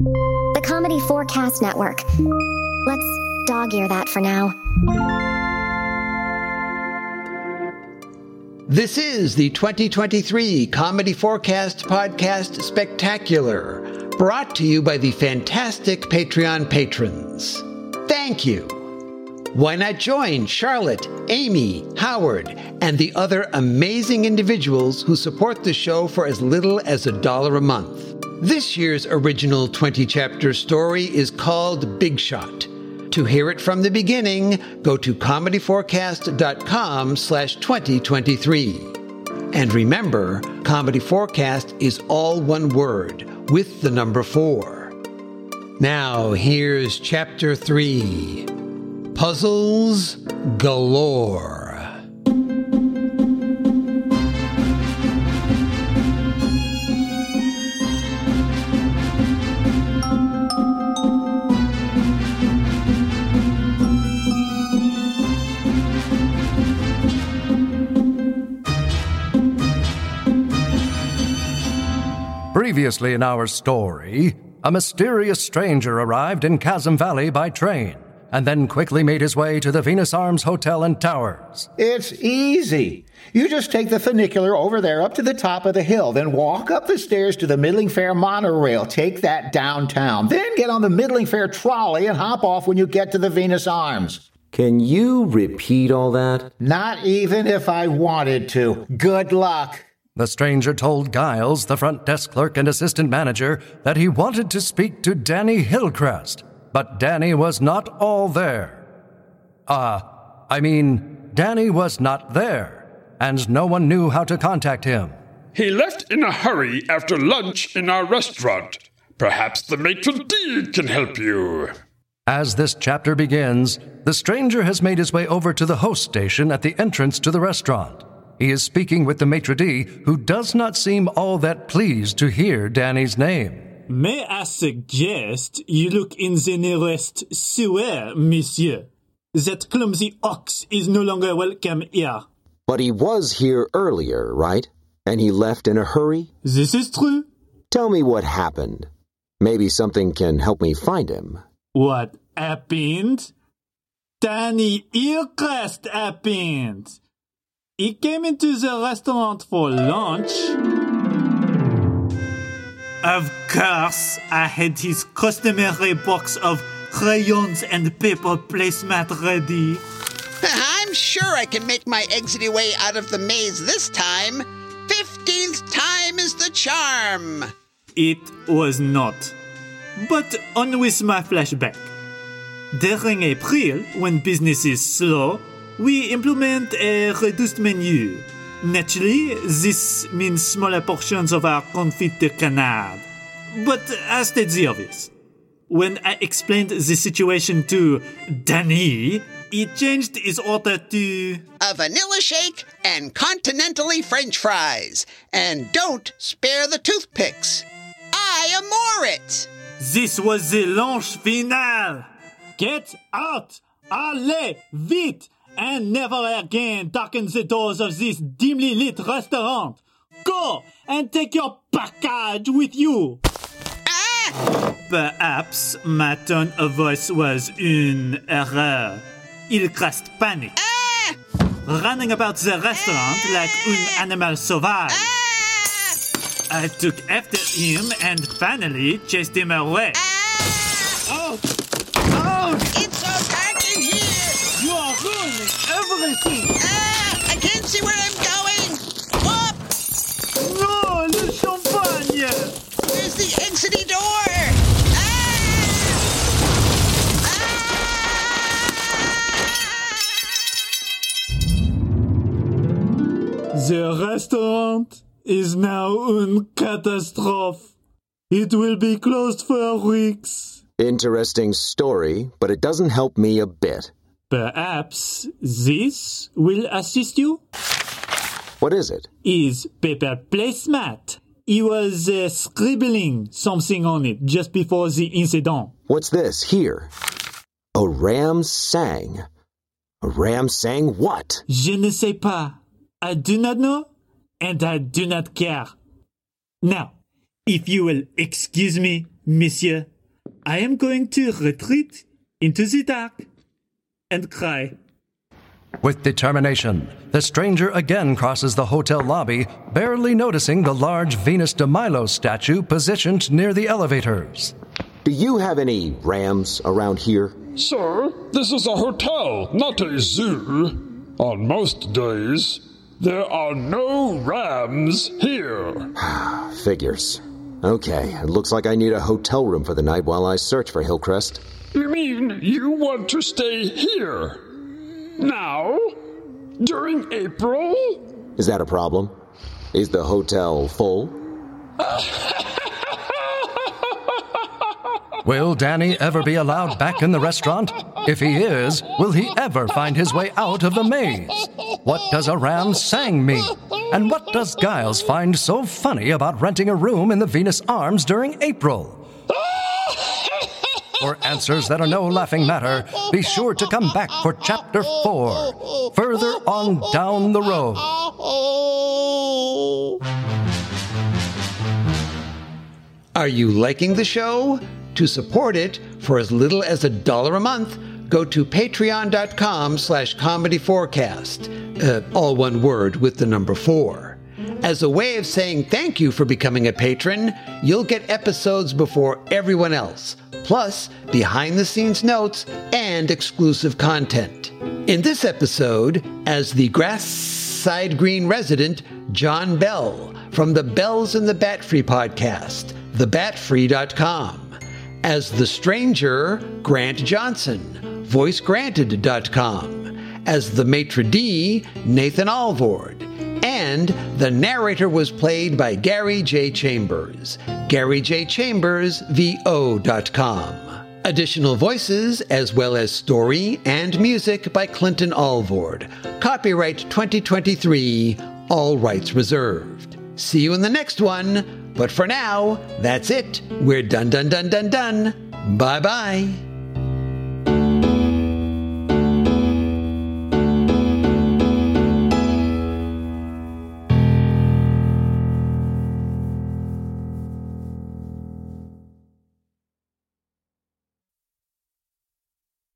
The Comedy Forecast Network. Let's dog ear that for now. This is the 2023 Comedy Forecast Podcast Spectacular, brought to you by the fantastic Patreon patrons. Thank you. Why not join Charlotte, Amy, Howard, and the other amazing individuals who support the show for as little as a dollar a month? This year's original 20 chapter story is called Big Shot. To hear it from the beginning, go to comedy4cast.com slash 2023. And remember, Comedy Forecast is all one word with the number four. Now, here's chapter three Puzzles Galore. Previously in our story, a mysterious stranger arrived in Chasm Valley by train and then quickly made his way to the Venus Arms Hotel and Towers. It's easy. You just take the funicular over there up to the top of the hill, then walk up the stairs to the Middling Fair monorail, take that downtown, then get on the Middling Fair trolley and hop off when you get to the Venus Arms. Can you repeat all that? Not even if I wanted to. Good luck. The stranger told Giles, the front desk clerk and assistant manager, that he wanted to speak to Danny Hillcrest, but Danny was not all there. Ah, uh, I mean, Danny was not there, and no one knew how to contact him. He left in a hurry after lunch in our restaurant. Perhaps the maitre d' can help you. As this chapter begins, the stranger has made his way over to the host station at the entrance to the restaurant. He is speaking with the maitre d', who does not seem all that pleased to hear Danny's name. May I suggest you look in the nearest sewer, monsieur? That clumsy ox is no longer welcome here. But he was here earlier, right? And he left in a hurry? This is true. Tell me what happened. Maybe something can help me find him. What happened? Danny Hillcrest happened. He came into the restaurant for lunch. Of course, I had his customary box of crayons and paper placemat ready. I'm sure I can make my exity way out of the maze this time. Fifteenth time is the charm. It was not. But on with my flashback. During April, when business is slow, we implement a reduced menu. Naturally, this means smaller portions of our confit de canard. But I state the obvious. When I explained the situation to Danny, he changed his order to a vanilla shake and continentally French fries. And don't spare the toothpicks. I amore it. This was the lunch finale. Get out! Allez, vite! And never again darken the doors of this dimly lit restaurant. Go and take your package with you. Ah! Perhaps my tone of voice was une erreur. Hillcrest panic. Ah! Running about the restaurant ah! like un animal sauvage. Ah! I took after him and finally chased him away. Ah! Oh! Everything! Ah! I can't see where I'm going! Whoop! No, le champagne! There's the exity door! Ah! The restaurant is now une catastrophe. It will be closed for weeks. Interesting story, but it doesn't help me a bit. Perhaps this will assist you? What is it? Is paper placemat. He was uh, scribbling something on it just before the incident. What's this here? A ram sang. A ram sang what? Je ne sais pas. I do not know, and I do not care. Now, if you will excuse me, Monsieur, I am going to retreat into the dark and cry. With determination, the stranger again crosses the hotel lobby, barely noticing the large Venus de Milo statue positioned near the elevators. Do you have any rams around here? Sir, this is a hotel, not a zoo. On most days, there are no rams here. Figures. Okay, it looks like I need a hotel room for the night while I search for Hillcrest. You mean you want to stay here? Now? During April? Is that a problem? Is the hotel full? Will Danny ever be allowed back in the restaurant? If he is, will he ever find his way out of the maze? What does a ram sang mean? And what does Giles find so funny about renting a room in the Venus Arms during April? For answers that are no laughing matter, be sure to come back for Chapter 4, further on down the road. Are you liking the show? To support it for as little as a dollar a month, go to patreon.com slash comedy4cast, uh, all one word with the number four. As a way of saying thank you for becoming a patron, you'll get episodes before everyone else, plus behind the scenes notes and exclusive content. In this episode, as the Grass Side Green resident, John Bell from the Bells in the Batfry podcast, thebatfry.com. As the stranger, Grant Johnson, voicegranted.com. As the maitre d', Nathan Alvord. And the narrator was played by Gary J. Chambers, Gary J. Chambers, GaryJChambers.vo.com. Additional voices, as well as story and music by Clinton Alvord. Copyright 2023, all rights reserved. See you in the next one. But for now, that's it. We're done, done, done, done, done. Bye bye.